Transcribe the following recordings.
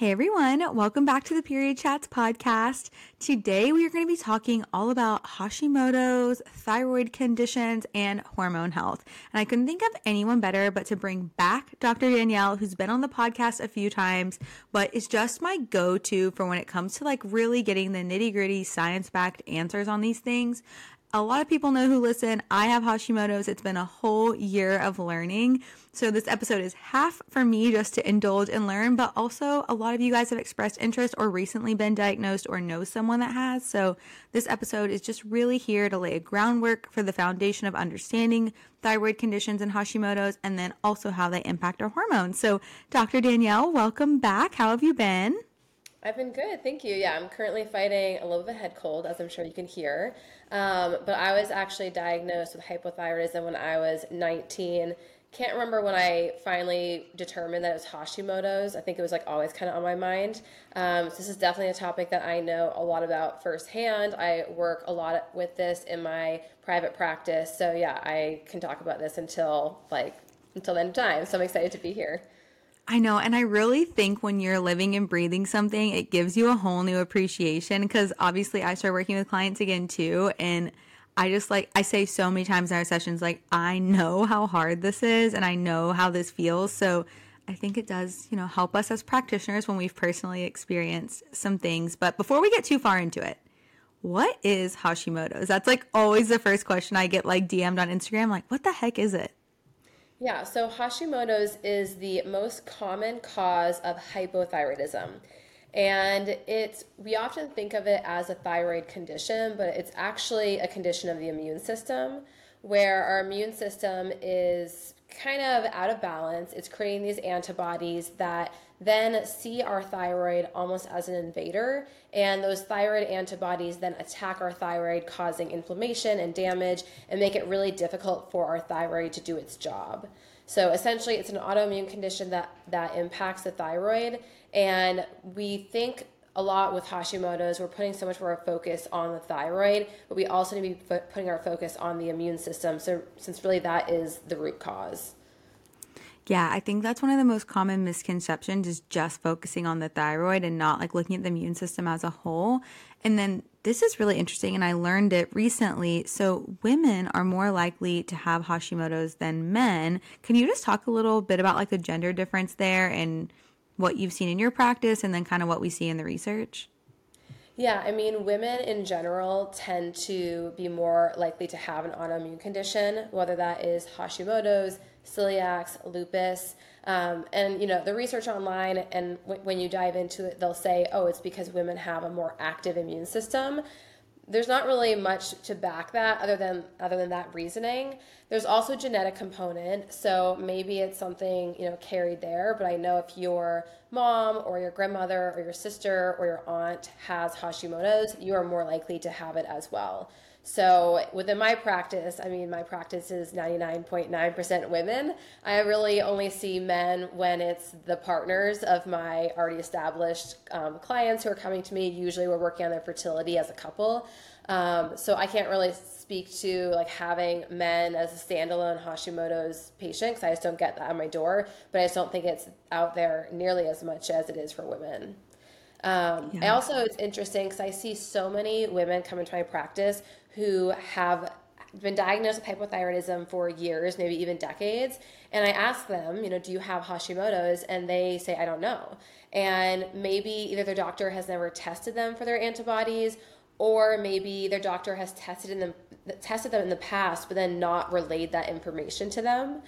Hey everyone, welcome back to the Period Chats podcast. Today we are going to be talking all about Hashimoto's, thyroid conditions, and hormone health. And I couldn't think of anyone better but to bring back Dr. Danielle, who's been on the podcast a few times, but is just my go to for when it comes to like really getting the nitty gritty science backed answers on these things a lot of people know who listen. I have Hashimoto's. It's been a whole year of learning. So this episode is half for me just to indulge and learn, but also a lot of you guys have expressed interest or recently been diagnosed or know someone that has. So this episode is just really here to lay a groundwork for the foundation of understanding thyroid conditions and Hashimoto's and then also how they impact our hormones. So Dr. Danielle, welcome back. How have you been? I've been good, thank you. Yeah, I'm currently fighting a little bit of a head cold, as I'm sure you can hear. Um, but I was actually diagnosed with hypothyroidism when I was 19. Can't remember when I finally determined that it was Hashimoto's. I think it was like always kind of on my mind. Um, so this is definitely a topic that I know a lot about firsthand. I work a lot with this in my private practice. So yeah, I can talk about this until like until the end of time. So I'm excited to be here. I know. And I really think when you're living and breathing something, it gives you a whole new appreciation. Cause obviously I started working with clients again too. And I just like, I say so many times in our sessions, like, I know how hard this is and I know how this feels. So I think it does, you know, help us as practitioners when we've personally experienced some things. But before we get too far into it, what is Hashimoto's? That's like always the first question I get like DM'd on Instagram. Like, what the heck is it? Yeah, so Hashimoto's is the most common cause of hypothyroidism. And it's we often think of it as a thyroid condition, but it's actually a condition of the immune system where our immune system is kind of out of balance. It's creating these antibodies that then see our thyroid almost as an invader. And those thyroid antibodies then attack our thyroid, causing inflammation and damage, and make it really difficult for our thyroid to do its job. So essentially, it's an autoimmune condition that, that impacts the thyroid. And we think a lot with Hashimoto's, we're putting so much of our focus on the thyroid, but we also need to be putting our focus on the immune system. So, since really that is the root cause. Yeah, I think that's one of the most common misconceptions is just focusing on the thyroid and not like looking at the immune system as a whole. And then this is really interesting and I learned it recently. So women are more likely to have Hashimoto's than men. Can you just talk a little bit about like the gender difference there and what you've seen in your practice and then kind of what we see in the research? Yeah, I mean, women in general tend to be more likely to have an autoimmune condition, whether that is Hashimoto's, celiac, lupus. Um, and you know the research online, and w- when you dive into it, they'll say, "Oh, it's because women have a more active immune system." There's not really much to back that other than other than that reasoning. There's also genetic component, so maybe it's something you know carried there. But I know if your mom or your grandmother or your sister or your aunt has Hashimoto's, you are more likely to have it as well. So within my practice, I mean, my practice is 99.9% women. I really only see men when it's the partners of my already established um, clients who are coming to me. Usually we're working on their fertility as a couple. Um, so I can't really speak to like having men as a standalone Hashimoto's patient because I just don't get that on my door. But I just don't think it's out there nearly as much as it is for women. Um, yeah. I also, it's interesting because I see so many women come into my practice who have been diagnosed with hypothyroidism for years, maybe even decades. And I ask them, you know, do you have Hashimoto's? And they say, I don't know. And maybe either their doctor has never tested them for their antibodies, or maybe their doctor has tested them tested them in the past, but then not relayed that information to them.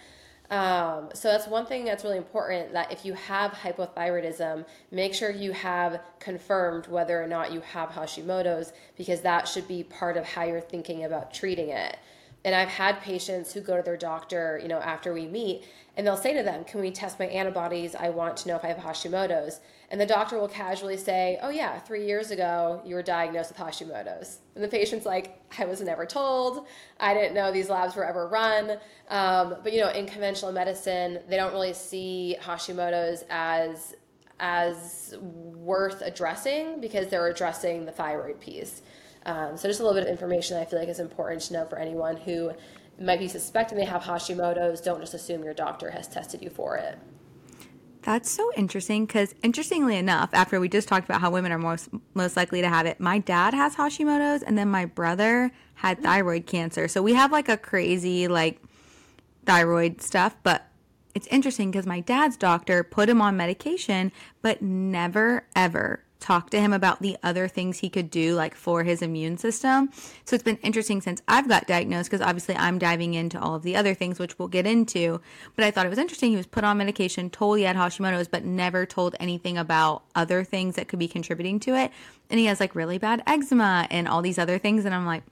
Um, so that's one thing that's really important that if you have hypothyroidism, make sure you have confirmed whether or not you have Hashimoto's because that should be part of how you're thinking about treating it. And I've had patients who go to their doctor, you know, after we meet, and they'll say to them, "Can we test my antibodies? I want to know if I have Hashimoto's." And the doctor will casually say, "Oh yeah, 3 years ago you were diagnosed with Hashimoto's." And the patient's like, "I was never told. I didn't know these labs were ever run." Um, but you know, in conventional medicine, they don't really see Hashimoto's as as worth addressing because they're addressing the thyroid piece. Um, so just a little bit of information I feel like is important to know for anyone who might be suspecting they have Hashimoto's. Don't just assume your doctor has tested you for it. That's so interesting because, interestingly enough, after we just talked about how women are most most likely to have it, my dad has Hashimoto's, and then my brother had thyroid cancer. So we have like a crazy like thyroid stuff. But it's interesting because my dad's doctor put him on medication, but never ever talk to him about the other things he could do like for his immune system. So it's been interesting since I've got diagnosed because obviously I'm diving into all of the other things which we'll get into. But I thought it was interesting he was put on medication, told he had Hashimoto's but never told anything about other things that could be contributing to it. And he has like really bad eczema and all these other things and I'm like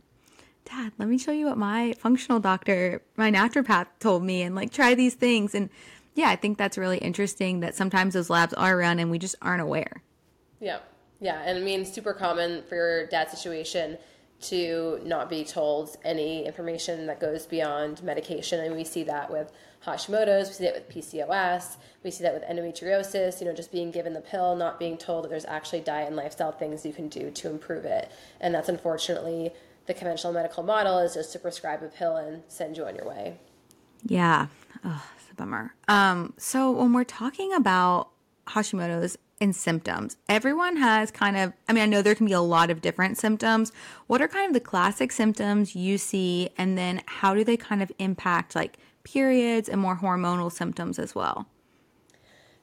Dad, let me show you what my functional doctor, my naturopath told me and like try these things and yeah, I think that's really interesting that sometimes those labs are around and we just aren't aware. Yeah. Yeah. And I mean, super common for your dad's situation to not be told any information that goes beyond medication. And we see that with Hashimoto's, we see that with PCOS, we see that with endometriosis, you know, just being given the pill, not being told that there's actually diet and lifestyle things you can do to improve it. And that's unfortunately the conventional medical model is just to prescribe a pill and send you on your way. Yeah. Oh, it's a bummer. Um, so when we're talking about Hashimoto's, and symptoms. Everyone has kind of, I mean, I know there can be a lot of different symptoms. What are kind of the classic symptoms you see? And then how do they kind of impact like periods and more hormonal symptoms as well?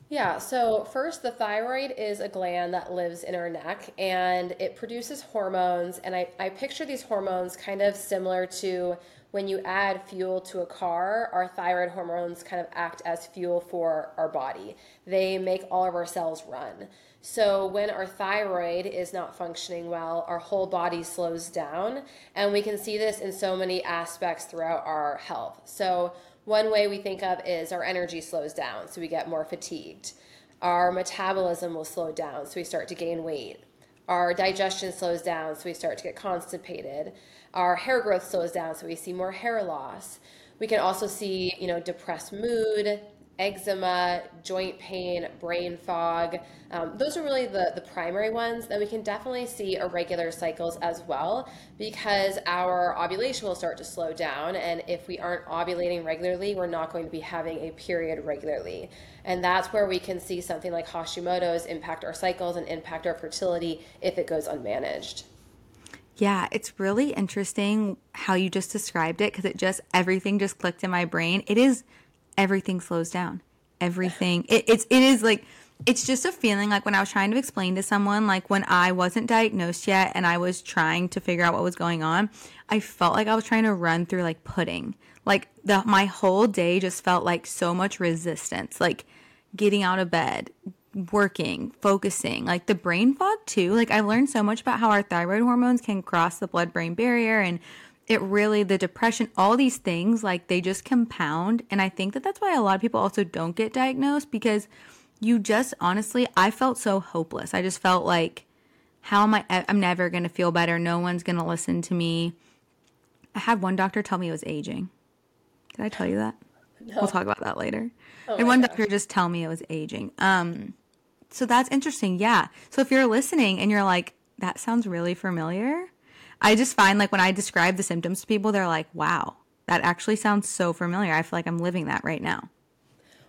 Yeah, so first, the thyroid is a gland that lives in our neck and it produces hormones. And I, I picture these hormones kind of similar to when you add fuel to a car, our thyroid hormones kind of act as fuel for our body. They make all of our cells run. So when our thyroid is not functioning well, our whole body slows down. And we can see this in so many aspects throughout our health. So one way we think of is our energy slows down, so we get more fatigued. Our metabolism will slow down, so we start to gain weight. Our digestion slows down, so we start to get constipated our hair growth slows down, so we see more hair loss. We can also see, you know, depressed mood, eczema, joint pain, brain fog. Um, those are really the, the primary ones. Then we can definitely see irregular cycles as well because our ovulation will start to slow down. And if we aren't ovulating regularly, we're not going to be having a period regularly. And that's where we can see something like Hashimoto's impact our cycles and impact our fertility if it goes unmanaged. Yeah, it's really interesting how you just described it because it just everything just clicked in my brain. It is everything slows down. Everything. It, it's it is like it's just a feeling like when I was trying to explain to someone like when I wasn't diagnosed yet and I was trying to figure out what was going on, I felt like I was trying to run through like pudding. Like the my whole day just felt like so much resistance. Like getting out of bed, working, focusing, like the brain fog too. Like I've learned so much about how our thyroid hormones can cross the blood brain barrier and it really the depression, all these things like they just compound and I think that that's why a lot of people also don't get diagnosed because you just honestly I felt so hopeless. I just felt like how am I I'm never going to feel better. No one's going to listen to me. I had one doctor tell me it was aging. Did I tell you that? No. We'll talk about that later. Oh and one gosh. doctor just tell me it was aging. Um so that's interesting. Yeah. So if you're listening and you're like, that sounds really familiar, I just find like when I describe the symptoms to people, they're like, wow, that actually sounds so familiar. I feel like I'm living that right now.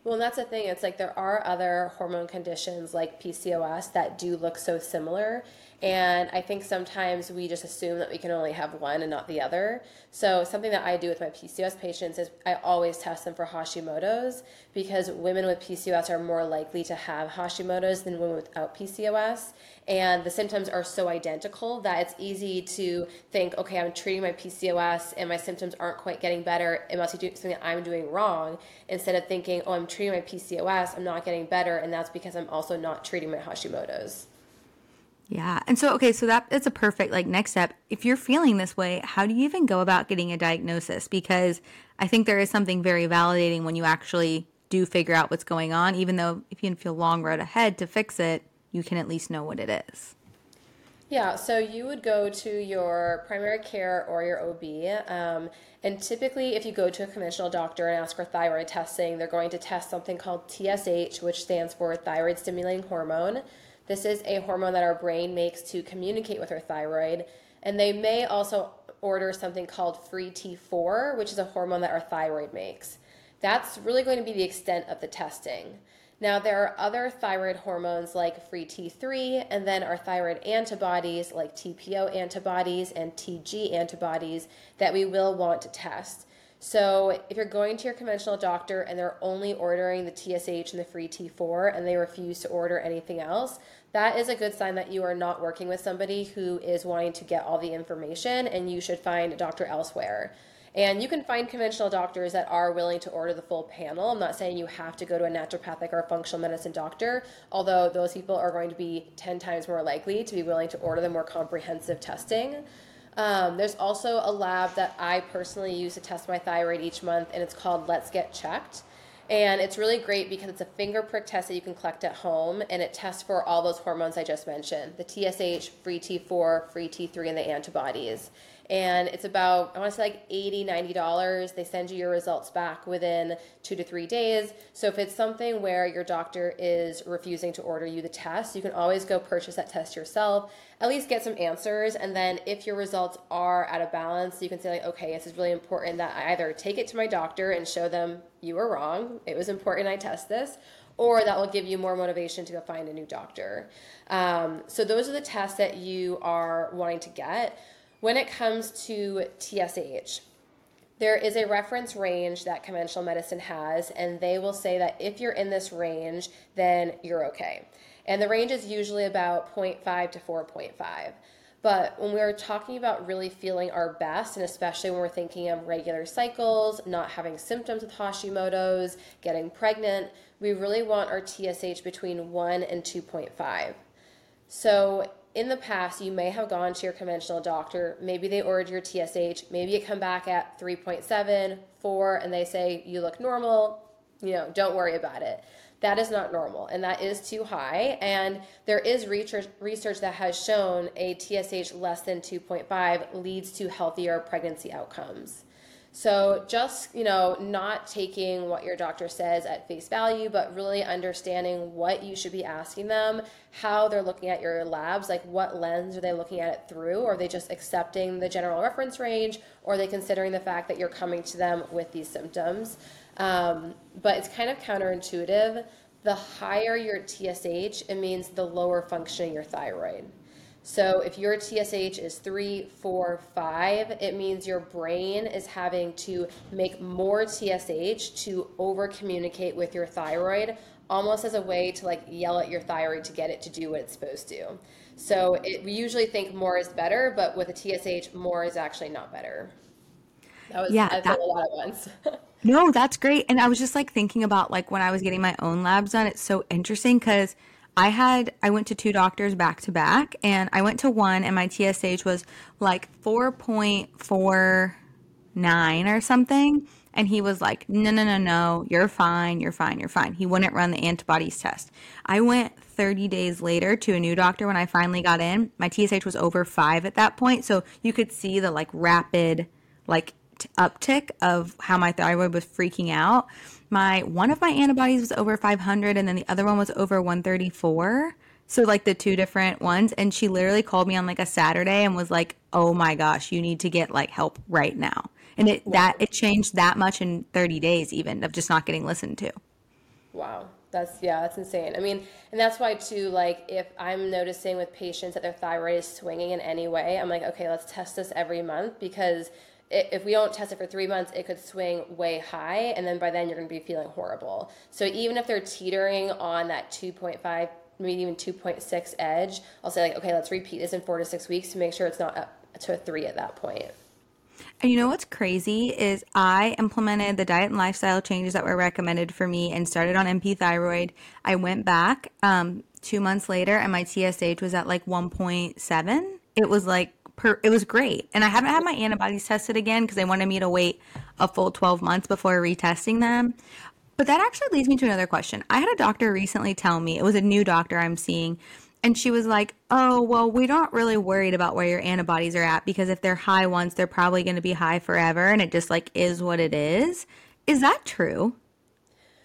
Well, that's the thing. It's like there are other hormone conditions like PCOS that do look so similar. And I think sometimes we just assume that we can only have one and not the other. So, something that I do with my PCOS patients is I always test them for Hashimoto's because women with PCOS are more likely to have Hashimoto's than women without PCOS. And the symptoms are so identical that it's easy to think, okay, I'm treating my PCOS and my symptoms aren't quite getting better. It must be something that I'm doing wrong. Instead of thinking, oh, I'm treating my PCOS, I'm not getting better, and that's because I'm also not treating my Hashimoto's. Yeah. And so, okay, so that it's a perfect like next step. If you're feeling this way, how do you even go about getting a diagnosis? Because I think there is something very validating when you actually do figure out what's going on, even though if you feel long road ahead to fix it, you can at least know what it is. Yeah, so you would go to your primary care or your OB. Um, and typically, if you go to a conventional doctor and ask for thyroid testing, they're going to test something called TSH, which stands for thyroid stimulating hormone. This is a hormone that our brain makes to communicate with our thyroid. And they may also order something called free T4, which is a hormone that our thyroid makes. That's really going to be the extent of the testing. Now, there are other thyroid hormones like free T3, and then our thyroid antibodies like TPO antibodies and TG antibodies that we will want to test. So, if you're going to your conventional doctor and they're only ordering the TSH and the free T4 and they refuse to order anything else, that is a good sign that you are not working with somebody who is wanting to get all the information and you should find a doctor elsewhere. And you can find conventional doctors that are willing to order the full panel. I'm not saying you have to go to a naturopathic or a functional medicine doctor, although those people are going to be 10 times more likely to be willing to order the more comprehensive testing. Um, there's also a lab that I personally use to test my thyroid each month, and it's called Let's Get Checked. And it's really great because it's a finger prick test that you can collect at home, and it tests for all those hormones I just mentioned the TSH, free T4, free T3, and the antibodies and it's about i want to say like 80 90 dollars they send you your results back within two to three days so if it's something where your doctor is refusing to order you the test you can always go purchase that test yourself at least get some answers and then if your results are out of balance you can say like okay this is really important that i either take it to my doctor and show them you were wrong it was important i test this or that will give you more motivation to go find a new doctor. Um, so, those are the tests that you are wanting to get. When it comes to TSH, there is a reference range that conventional medicine has, and they will say that if you're in this range, then you're okay. And the range is usually about 0.5 to 4.5. But when we're talking about really feeling our best, and especially when we're thinking of regular cycles, not having symptoms with Hashimoto's, getting pregnant, we really want our TSH between 1 and 2.5. So in the past, you may have gone to your conventional doctor. Maybe they ordered your TSH. Maybe you come back at 3.7, 4, and they say you look normal. You know, don't worry about it. That is not normal, and that is too high. And there is research, research that has shown a TSH less than 2.5 leads to healthier pregnancy outcomes. So just, you know, not taking what your doctor says at face value, but really understanding what you should be asking them, how they're looking at your labs, like what lens are they looking at it through? Or are they just accepting the general reference range? Or are they considering the fact that you're coming to them with these symptoms? Um, but it's kind of counterintuitive. The higher your TSH, it means the lower functioning your thyroid. So if your TSH is three, four, five, it means your brain is having to make more TSH to over communicate with your thyroid, almost as a way to like yell at your thyroid to get it to do what it's supposed to. So it, we usually think more is better, but with a TSH, more is actually not better. That was yeah, that, a lot at once. no, that's great. And I was just like thinking about like when I was getting my own labs done, it's so interesting because I had I went to two doctors back to back and I went to one and my TSH was like 4.49 or something and he was like no no no no you're fine you're fine you're fine. He wouldn't run the antibodies test. I went 30 days later to a new doctor when I finally got in. My TSH was over 5 at that point so you could see the like rapid like uptick of how my thyroid was freaking out. My one of my antibodies was over 500 and then the other one was over 134. So like the two different ones and she literally called me on like a Saturday and was like, "Oh my gosh, you need to get like help right now." And it that it changed that much in 30 days even of just not getting listened to. Wow. That's yeah, that's insane. I mean, and that's why too. Like, if I'm noticing with patients that their thyroid is swinging in any way, I'm like, okay, let's test this every month because if we don't test it for three months, it could swing way high, and then by then you're going to be feeling horrible. So even if they're teetering on that 2.5, maybe even 2.6 edge, I'll say like, okay, let's repeat this in four to six weeks to make sure it's not up to a three at that point. And you know what's crazy is I implemented the diet and lifestyle changes that were recommended for me and started on NP thyroid. I went back um, two months later and my TSH was at like 1.7. It was like per, it was great. And I haven't had my antibodies tested again because they wanted me to wait a full 12 months before retesting them. But that actually leads me to another question. I had a doctor recently tell me, it was a new doctor I'm seeing, and she was like, Oh, well, we're not really worried about where your antibodies are at because if they're high once, they're probably going to be high forever. And it just like is what it is. Is that true?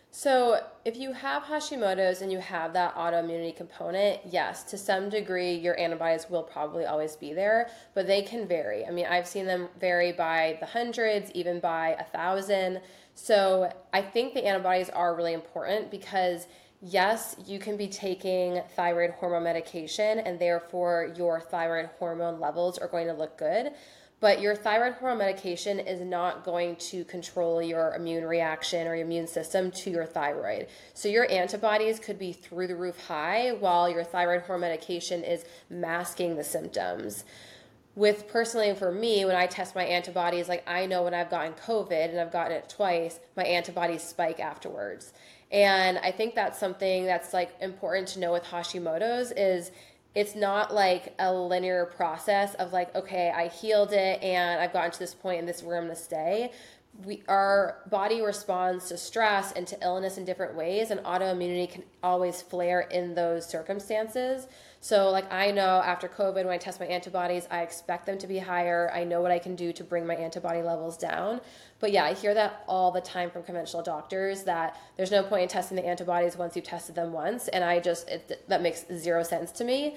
So, if you have Hashimoto's and you have that autoimmunity component, yes, to some degree, your antibodies will probably always be there, but they can vary. I mean, I've seen them vary by the hundreds, even by a thousand. So, I think the antibodies are really important because yes, you can be taking thyroid hormone medication and therefore your thyroid hormone levels are going to look good. But your thyroid hormone medication is not going to control your immune reaction or your immune system to your thyroid. So your antibodies could be through the roof high while your thyroid hormone medication is masking the symptoms with personally for me when i test my antibodies like i know when i've gotten covid and i've gotten it twice my antibodies spike afterwards and i think that's something that's like important to know with hashimoto's is it's not like a linear process of like okay i healed it and i've gotten to this point and this is where i'm to stay. We our body responds to stress and to illness in different ways and autoimmunity can always flare in those circumstances so like i know after covid when i test my antibodies i expect them to be higher. I know what i can do to bring my antibody levels down. But yeah i hear that all the time from conventional doctors that there's no point in testing the antibodies once you've tested them once. And i just it, that makes zero sense to me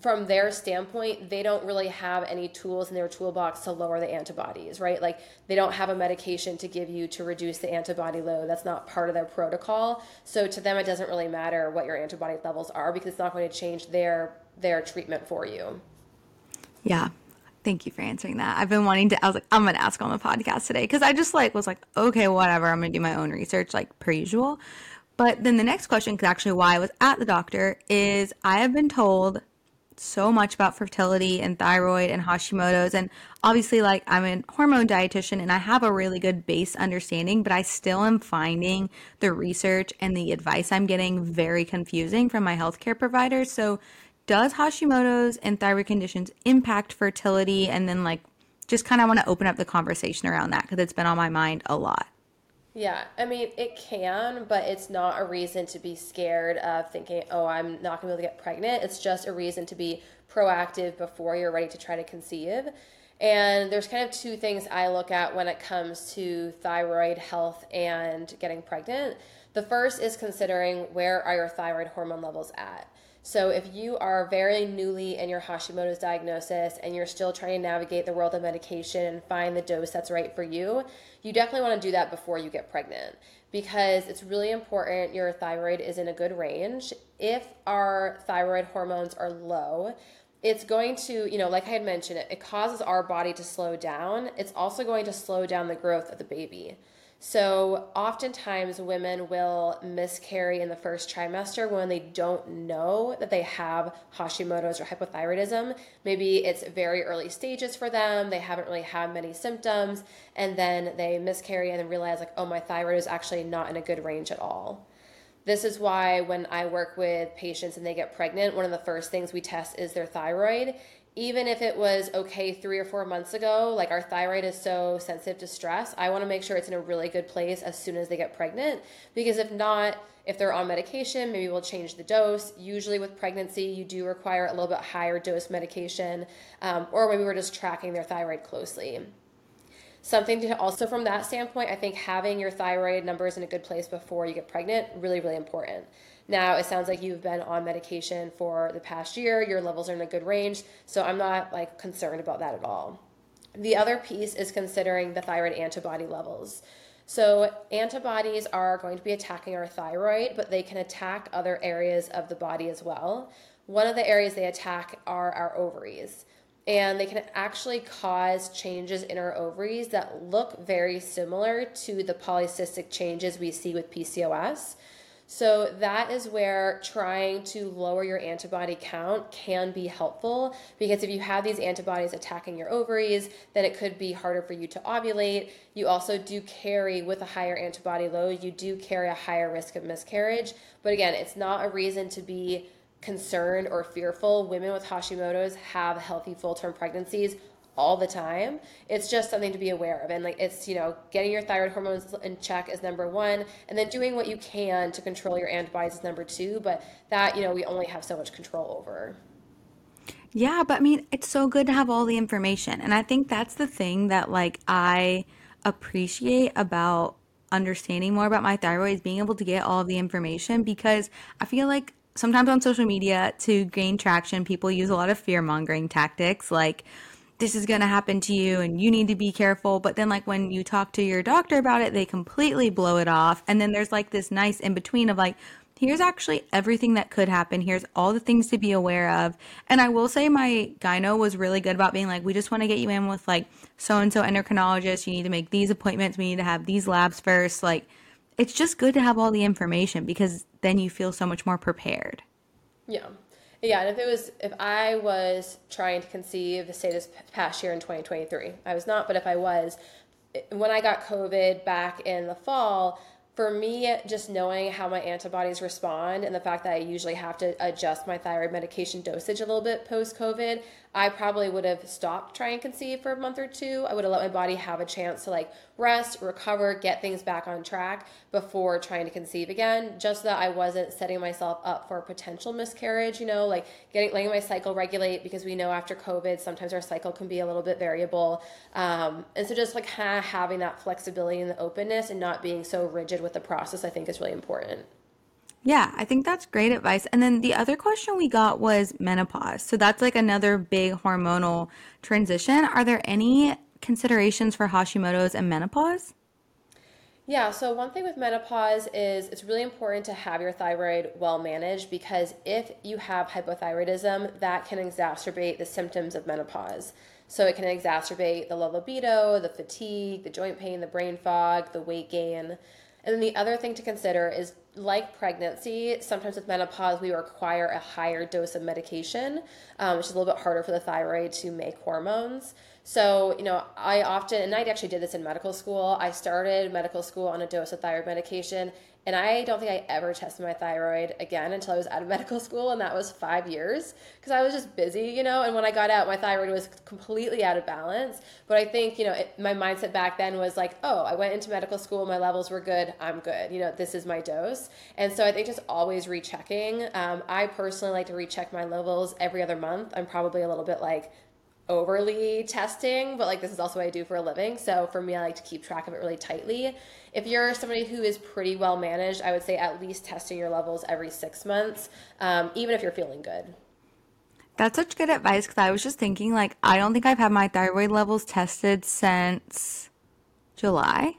from their standpoint, they don't really have any tools in their toolbox to lower the antibodies, right? Like they don't have a medication to give you to reduce the antibody load. That's not part of their protocol. So to them, it doesn't really matter what your antibody levels are because it's not going to change their their treatment for you. Yeah. Thank you for answering that. I've been wanting to I was like I'm going to ask on the podcast today cuz I just like was like okay, whatever. I'm going to do my own research like per usual. But then the next question, because actually why I was at the doctor, is I have been told so much about fertility and thyroid and Hashimoto's. And obviously, like, I'm a hormone dietitian and I have a really good base understanding, but I still am finding the research and the advice I'm getting very confusing from my healthcare providers. So, does Hashimoto's and thyroid conditions impact fertility? And then, like, just kind of want to open up the conversation around that because it's been on my mind a lot. Yeah, I mean, it can, but it's not a reason to be scared of thinking, oh, I'm not going to be able to get pregnant. It's just a reason to be proactive before you're ready to try to conceive. And there's kind of two things I look at when it comes to thyroid health and getting pregnant. The first is considering where are your thyroid hormone levels at. So, if you are very newly in your Hashimoto's diagnosis and you're still trying to navigate the world of medication and find the dose that's right for you, you definitely want to do that before you get pregnant because it's really important your thyroid is in a good range. If our thyroid hormones are low, it's going to, you know, like I had mentioned, it, causes our body to slow down. It's also going to slow down the growth of the baby. So, oftentimes women will miscarry in the first trimester when they don't know that they have Hashimoto's or hypothyroidism. Maybe it's very early stages for them, they haven't really had many symptoms, and then they miscarry and then realize, like, oh, my thyroid is actually not in a good range at all. This is why when I work with patients and they get pregnant, one of the first things we test is their thyroid even if it was okay three or four months ago, like our thyroid is so sensitive to stress, I want to make sure it's in a really good place as soon as they get pregnant. Because if not, if they're on medication, maybe we'll change the dose. Usually, with pregnancy, you do require a little bit higher dose medication, um, or maybe we're just tracking their thyroid closely. Something to also, from that standpoint, I think having your thyroid numbers in a good place before you get pregnant really, really important. Now, it sounds like you've been on medication for the past year, your levels are in a good range, so I'm not like concerned about that at all. The other piece is considering the thyroid antibody levels. So, antibodies are going to be attacking our thyroid, but they can attack other areas of the body as well. One of the areas they attack are our ovaries, and they can actually cause changes in our ovaries that look very similar to the polycystic changes we see with PCOS. So that is where trying to lower your antibody count can be helpful because if you have these antibodies attacking your ovaries, then it could be harder for you to ovulate. You also do carry with a higher antibody load, you do carry a higher risk of miscarriage. But again, it's not a reason to be concerned or fearful. Women with Hashimoto's have healthy full term pregnancies all the time. It's just something to be aware of. And like it's, you know, getting your thyroid hormones in check is number one, and then doing what you can to control your antibodies is number two. But that, you know, we only have so much control over. Yeah, but I mean, it's so good to have all the information. And I think that's the thing that like I appreciate about understanding more about my thyroid is being able to get all the information because I feel like sometimes on social media to gain traction, people use a lot of fear mongering tactics like this is going to happen to you and you need to be careful. But then, like, when you talk to your doctor about it, they completely blow it off. And then there's like this nice in between of like, here's actually everything that could happen. Here's all the things to be aware of. And I will say my gyno was really good about being like, we just want to get you in with like so and so endocrinologist. You need to make these appointments. We need to have these labs first. Like, it's just good to have all the information because then you feel so much more prepared. Yeah. Yeah, and if it was, if I was trying to conceive, say this past year in 2023, I was not, but if I was, when I got COVID back in the fall, for me, just knowing how my antibodies respond and the fact that I usually have to adjust my thyroid medication dosage a little bit post COVID, I probably would have stopped trying to conceive for a month or two. I would have let my body have a chance to like rest, recover, get things back on track before trying to conceive again, just so that I wasn't setting myself up for a potential miscarriage, you know, like getting letting my cycle regulate because we know after COVID sometimes our cycle can be a little bit variable. Um, and so just like ha- having that flexibility and the openness and not being so rigid with the process, I think is really important. Yeah, I think that's great advice. And then the other question we got was menopause. So that's like another big hormonal transition. Are there any considerations for Hashimoto's and menopause? Yeah, so one thing with menopause is it's really important to have your thyroid well managed because if you have hypothyroidism, that can exacerbate the symptoms of menopause. So it can exacerbate the low libido, the fatigue, the joint pain, the brain fog, the weight gain. And then the other thing to consider is like pregnancy, sometimes with menopause, we require a higher dose of medication, um, which is a little bit harder for the thyroid to make hormones. So, you know, I often, and I actually did this in medical school, I started medical school on a dose of thyroid medication and I don't think I ever tested my thyroid again until I was out of medical school, and that was five years because I was just busy, you know. And when I got out, my thyroid was completely out of balance. But I think, you know, it, my mindset back then was like, oh, I went into medical school, my levels were good, I'm good. You know, this is my dose. And so I think just always rechecking. Um, I personally like to recheck my levels every other month. I'm probably a little bit like overly testing, but like this is also what I do for a living. So for me, I like to keep track of it really tightly. If you're somebody who is pretty well managed, I would say at least testing your levels every six months, um, even if you're feeling good. That's such good advice because I was just thinking, like, I don't think I've had my thyroid levels tested since July.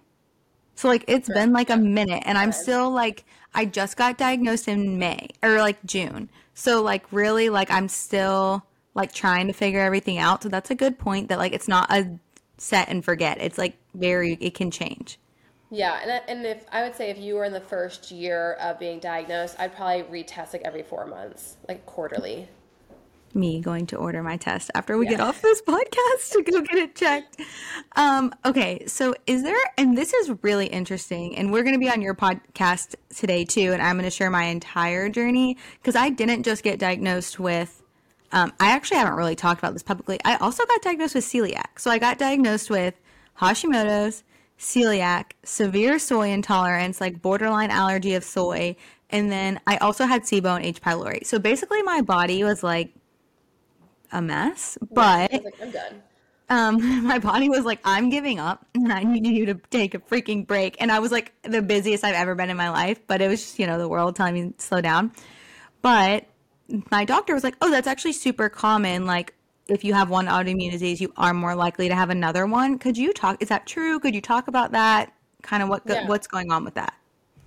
So, like, it's has been like a minute, and I'm still like, I just got diagnosed in May or like June. So, like, really, like, I'm still like trying to figure everything out. So, that's a good point that, like, it's not a set and forget. It's like very, it can change. Yeah, and and if I would say if you were in the first year of being diagnosed, I'd probably retest like every four months, like quarterly. Me going to order my test after we yeah. get off this podcast to go get it checked. Um, okay, so is there, and this is really interesting, and we're going to be on your podcast today too, and I'm going to share my entire journey because I didn't just get diagnosed with. Um, I actually haven't really talked about this publicly. I also got diagnosed with celiac. So I got diagnosed with Hashimoto's, celiac, severe soy intolerance, like borderline allergy of soy, and then I also had SIBO and H. pylori. So basically, my body was like a mess, but yeah, like, I'm done. Um, my body was like, I'm giving up and I need you to take a freaking break. And I was like the busiest I've ever been in my life, but it was just, you know, the world telling me to slow down. But my doctor was like, oh, that's actually super common. Like, if you have one autoimmune disease, you are more likely to have another one. Could you talk? Is that true? Could you talk about that? Kind of what yeah. what's going on with that?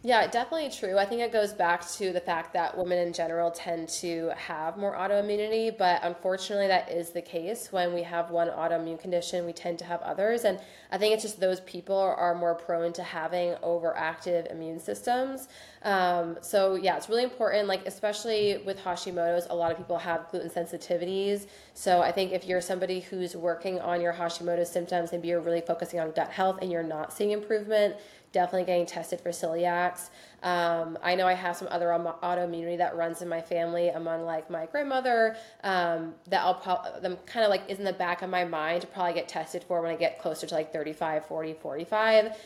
Yeah, definitely true. I think it goes back to the fact that women in general tend to have more autoimmunity, but unfortunately, that is the case. When we have one autoimmune condition, we tend to have others. And I think it's just those people are more prone to having overactive immune systems. Um, so, yeah, it's really important, like, especially with Hashimoto's, a lot of people have gluten sensitivities. So, I think if you're somebody who's working on your Hashimoto's symptoms, maybe you're really focusing on gut health and you're not seeing improvement, definitely getting tested for celiacs. Um, I know I have some other autoimmunity that runs in my family among like my grandmother um, that I'll probably, kind of like is in the back of my mind to probably get tested for when I get closer to like 35, 40, 45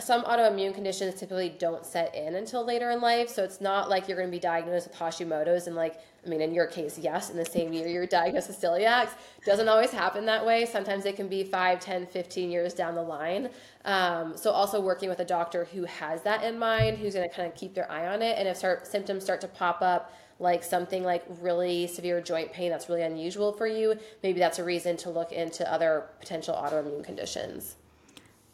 some autoimmune conditions typically don't set in until later in life. So it's not like you're going to be diagnosed with Hashimoto's and like, I mean, in your case, yes, in the same year you're diagnosed with celiac. Doesn't always happen that way. Sometimes it can be 5, 10, 15 years down the line. Um, so also working with a doctor who has that in mind, who's going to kind of keep their eye on it. And if start, symptoms start to pop up, like something like really severe joint pain that's really unusual for you, maybe that's a reason to look into other potential autoimmune conditions.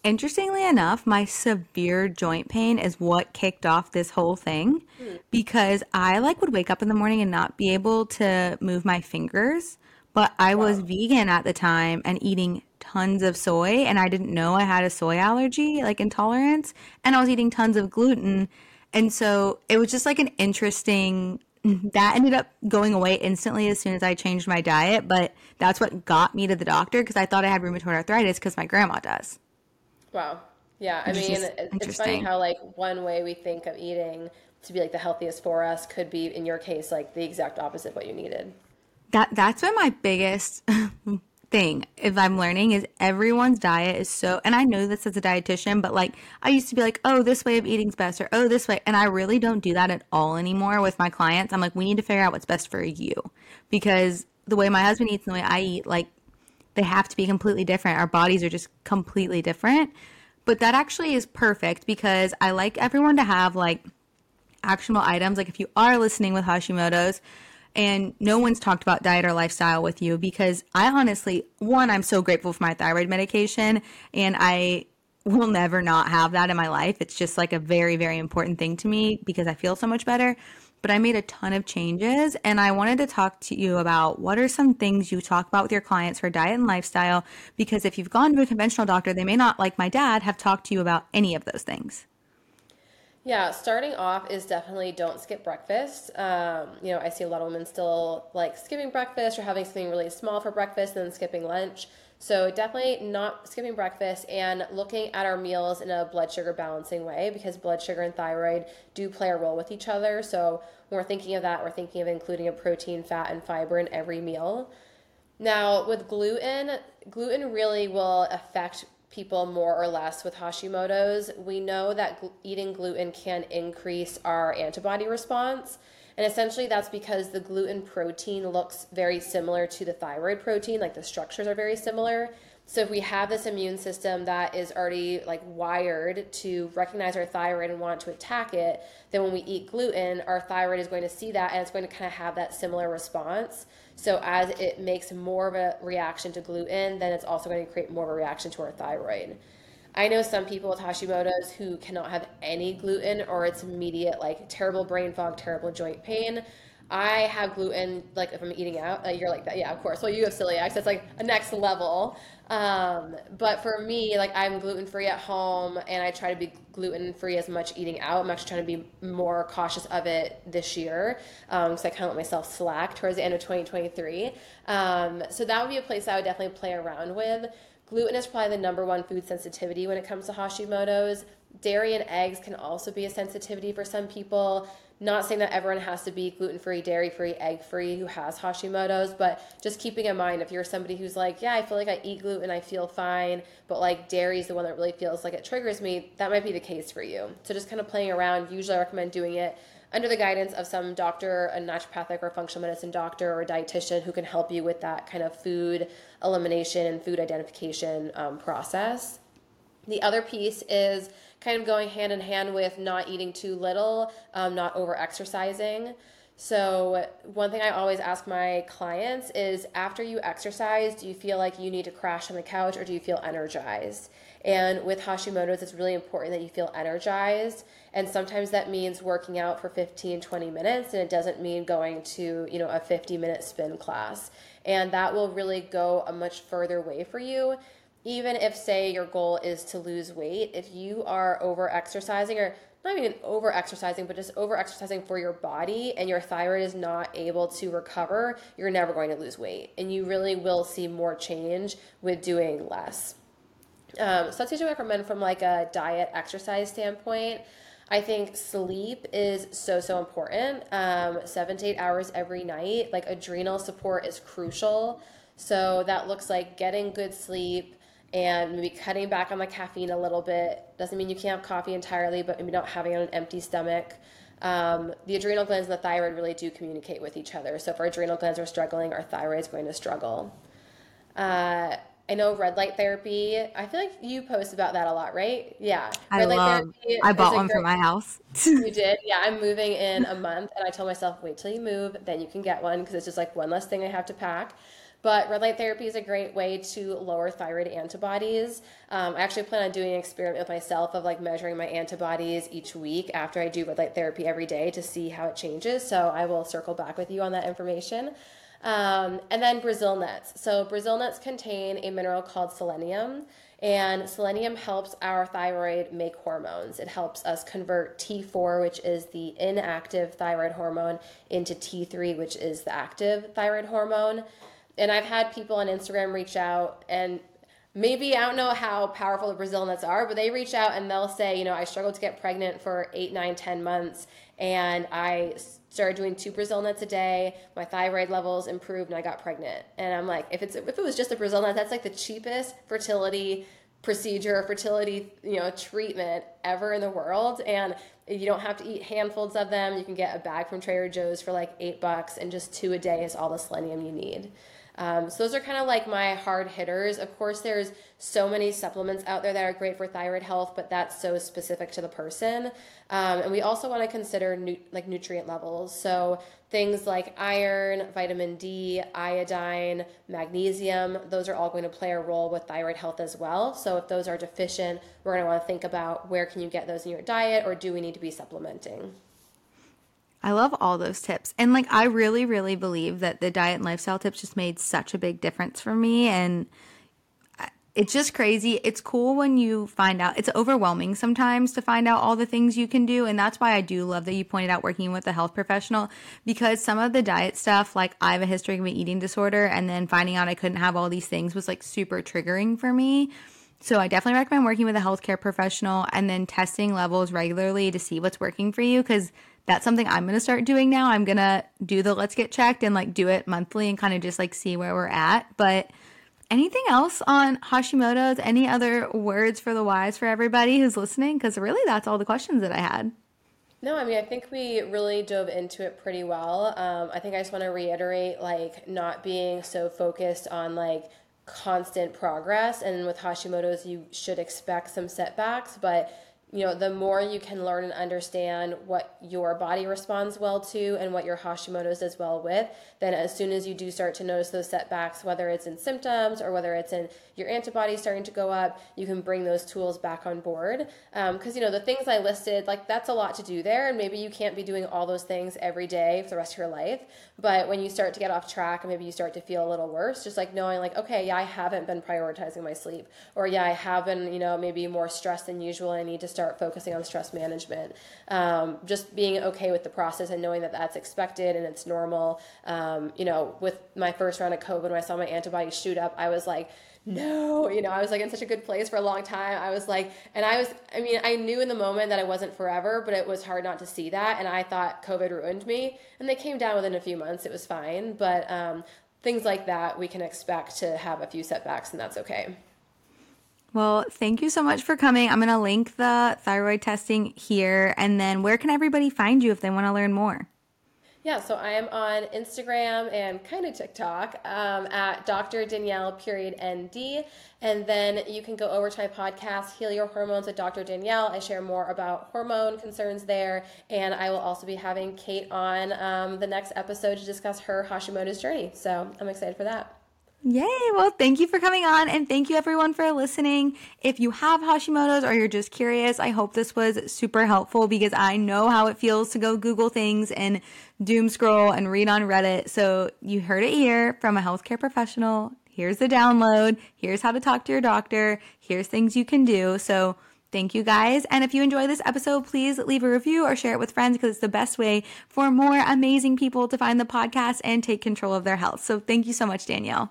Interestingly enough, my severe joint pain is what kicked off this whole thing because I like would wake up in the morning and not be able to move my fingers, but I was vegan at the time and eating tons of soy and I didn't know I had a soy allergy, like intolerance, and I was eating tons of gluten. And so it was just like an interesting that ended up going away instantly as soon as I changed my diet, but that's what got me to the doctor because I thought I had rheumatoid arthritis because my grandma does. Wow. Yeah, I mean, it's funny how like one way we think of eating to be like the healthiest for us could be in your case like the exact opposite of what you needed. That that's been my biggest thing if I'm learning is everyone's diet is so and I know this as a dietitian, but like I used to be like, oh, this way of eating's best or oh this way and I really don't do that at all anymore with my clients. I'm like, we need to figure out what's best for you. Because the way my husband eats and the way I eat, like they have to be completely different. Our bodies are just completely different. But that actually is perfect because I like everyone to have like actionable items. Like if you are listening with Hashimoto's and no one's talked about diet or lifestyle with you, because I honestly, one, I'm so grateful for my thyroid medication and I will never not have that in my life. It's just like a very, very important thing to me because I feel so much better. But I made a ton of changes and I wanted to talk to you about what are some things you talk about with your clients for diet and lifestyle. Because if you've gone to a conventional doctor, they may not, like my dad, have talked to you about any of those things. Yeah, starting off is definitely don't skip breakfast. Um, you know, I see a lot of women still like skipping breakfast or having something really small for breakfast and then skipping lunch. So definitely not skipping breakfast and looking at our meals in a blood sugar balancing way because blood sugar and thyroid do play a role with each other. So when we're thinking of that, we're thinking of including a protein, fat, and fiber in every meal. Now, with gluten, gluten really will affect people more or less with Hashimoto's. We know that gl- eating gluten can increase our antibody response. And essentially, that's because the gluten protein looks very similar to the thyroid protein, like the structures are very similar. So if we have this immune system that is already like wired to recognize our thyroid and want to attack it, then when we eat gluten, our thyroid is going to see that and it's going to kind of have that similar response. So as it makes more of a reaction to gluten, then it's also going to create more of a reaction to our thyroid. I know some people with Hashimoto's who cannot have any gluten or it's immediate like terrible brain fog, terrible joint pain. I have gluten like if I'm eating out. Uh, you're like that, yeah, of course. Well, you have celiac, so it's like a next level. Um, but for me, like I'm gluten free at home, and I try to be gluten free as much eating out. I'm actually trying to be more cautious of it this year because I kind of let myself slack towards the end of 2023. Um, so that would be a place I would definitely play around with. Gluten is probably the number one food sensitivity when it comes to Hashimoto's. Dairy and eggs can also be a sensitivity for some people. Not saying that everyone has to be gluten free, dairy free, egg free who has Hashimoto's, but just keeping in mind if you're somebody who's like, yeah, I feel like I eat gluten, I feel fine, but like dairy is the one that really feels like it triggers me, that might be the case for you. So just kind of playing around. Usually I recommend doing it under the guidance of some doctor, a naturopathic or functional medicine doctor or dietitian who can help you with that kind of food elimination and food identification um, process. The other piece is kind of going hand in hand with not eating too little, um, not over exercising. So, one thing I always ask my clients is after you exercise, do you feel like you need to crash on the couch or do you feel energized? And with Hashimoto's, it's really important that you feel energized. And sometimes that means working out for 15, 20 minutes, and it doesn't mean going to, you know, a 50 minute spin class. And that will really go a much further way for you even if say your goal is to lose weight if you are over exercising or not even over exercising but just over exercising for your body and your thyroid is not able to recover you're never going to lose weight and you really will see more change with doing less um, so that's what I recommend from like a diet exercise standpoint I think sleep is so so important. Um, seven to eight hours every night. Like adrenal support is crucial. So that looks like getting good sleep and maybe cutting back on the caffeine a little bit. Doesn't mean you can't have coffee entirely, but maybe not having an empty stomach. Um, the adrenal glands and the thyroid really do communicate with each other. So if our adrenal glands are struggling, our thyroid is going to struggle. Uh, I know red light therapy. I feel like you post about that a lot, right? Yeah. I red light love. I bought one for my house. you did? Yeah, I'm moving in a month, and I told myself, wait till you move, then you can get one because it's just like one less thing I have to pack. But red light therapy is a great way to lower thyroid antibodies. Um, I actually plan on doing an experiment with myself of like measuring my antibodies each week after I do red light therapy every day to see how it changes. So I will circle back with you on that information. Um, and then Brazil nuts. So Brazil nuts contain a mineral called selenium. And selenium helps our thyroid make hormones. It helps us convert T4, which is the inactive thyroid hormone, into T3, which is the active thyroid hormone. And I've had people on Instagram reach out and maybe I don't know how powerful the Brazil nuts are, but they reach out and they'll say, you know, I struggled to get pregnant for eight, nine, ten months, and I started doing two Brazil nuts a day. My thyroid levels improved, and I got pregnant. And I'm like, if it's if it was just a Brazil nut, that's like the cheapest fertility procedure, fertility, you know, treatment ever in the world, and you don't have to eat handfuls of them. You can get a bag from Trader Joe's for like eight bucks, and just two a day is all the selenium you need. Um, so those are kind of like my hard hitters. Of course, there's so many supplements out there that are great for thyroid health, but that's so specific to the person. Um, and we also want to consider nu- like nutrient levels. So things like iron, vitamin D, iodine, magnesium, those are all going to play a role with thyroid health as well. So if those are deficient, we're going to want to think about where can you get those in your diet or do we need to be supplementing? I love all those tips. And like I really really believe that the diet and lifestyle tips just made such a big difference for me and uh, it's just crazy. It's cool when you find out. It's overwhelming sometimes to find out all the things you can do and that's why I do love that you pointed out working with a health professional because some of the diet stuff like I have a history of an eating disorder and then finding out I couldn't have all these things was like super triggering for me. So I definitely recommend working with a healthcare professional and then testing levels regularly to see what's working for you cuz that's something I'm going to start doing now. I'm going to do the LetsGetChecked and like do it monthly and kind of just like see where we're at. But anything else on Hashimoto's? Any other words for the wise for everybody who's listening? Because really, that's all the questions that I had. No, I mean, I think we really dove into it pretty well. Um, I think I just want to reiterate like not being so focused on like constant progress. And with Hashimoto's, you should expect some setbacks, but you know, the more you can learn and understand what your body responds well to and what your Hashimoto's does well with, then as soon as you do start to notice those setbacks, whether it's in symptoms or whether it's in your antibodies starting to go up, you can bring those tools back on board. Because, um, you know, the things I listed, like that's a lot to do there. And maybe you can't be doing all those things every day for the rest of your life. But when you start to get off track and maybe you start to feel a little worse, just like knowing, like, okay, yeah, I haven't been prioritizing my sleep. Or, yeah, I have been, you know, maybe more stressed than usual. I need to start focusing on stress management. Um, just being okay with the process and knowing that that's expected and it's normal. Um, you know, with my first round of COVID, when I saw my antibodies shoot up, I was like, no, you know, I was like in such a good place for a long time. I was like, and I was, I mean, I knew in the moment that I wasn't forever, but it was hard not to see that. And I thought COVID ruined me. And they came down within a few months. It was fine. But um, things like that, we can expect to have a few setbacks, and that's okay. Well, thank you so much for coming. I'm going to link the thyroid testing here. And then where can everybody find you if they want to learn more? Yeah, so I am on Instagram and kind of TikTok um, at Dr. Danielle period ND. And then you can go over to my podcast, Heal Your Hormones with Dr. Danielle. I share more about hormone concerns there. And I will also be having Kate on um, the next episode to discuss her Hashimoto's journey. So I'm excited for that. Yay. Well, thank you for coming on and thank you everyone for listening. If you have Hashimoto's or you're just curious, I hope this was super helpful because I know how it feels to go Google things and doom scroll and read on Reddit. So you heard it here from a healthcare professional. Here's the download. Here's how to talk to your doctor. Here's things you can do. So Thank you guys. And if you enjoy this episode, please leave a review or share it with friends because it's the best way for more amazing people to find the podcast and take control of their health. So thank you so much, Danielle.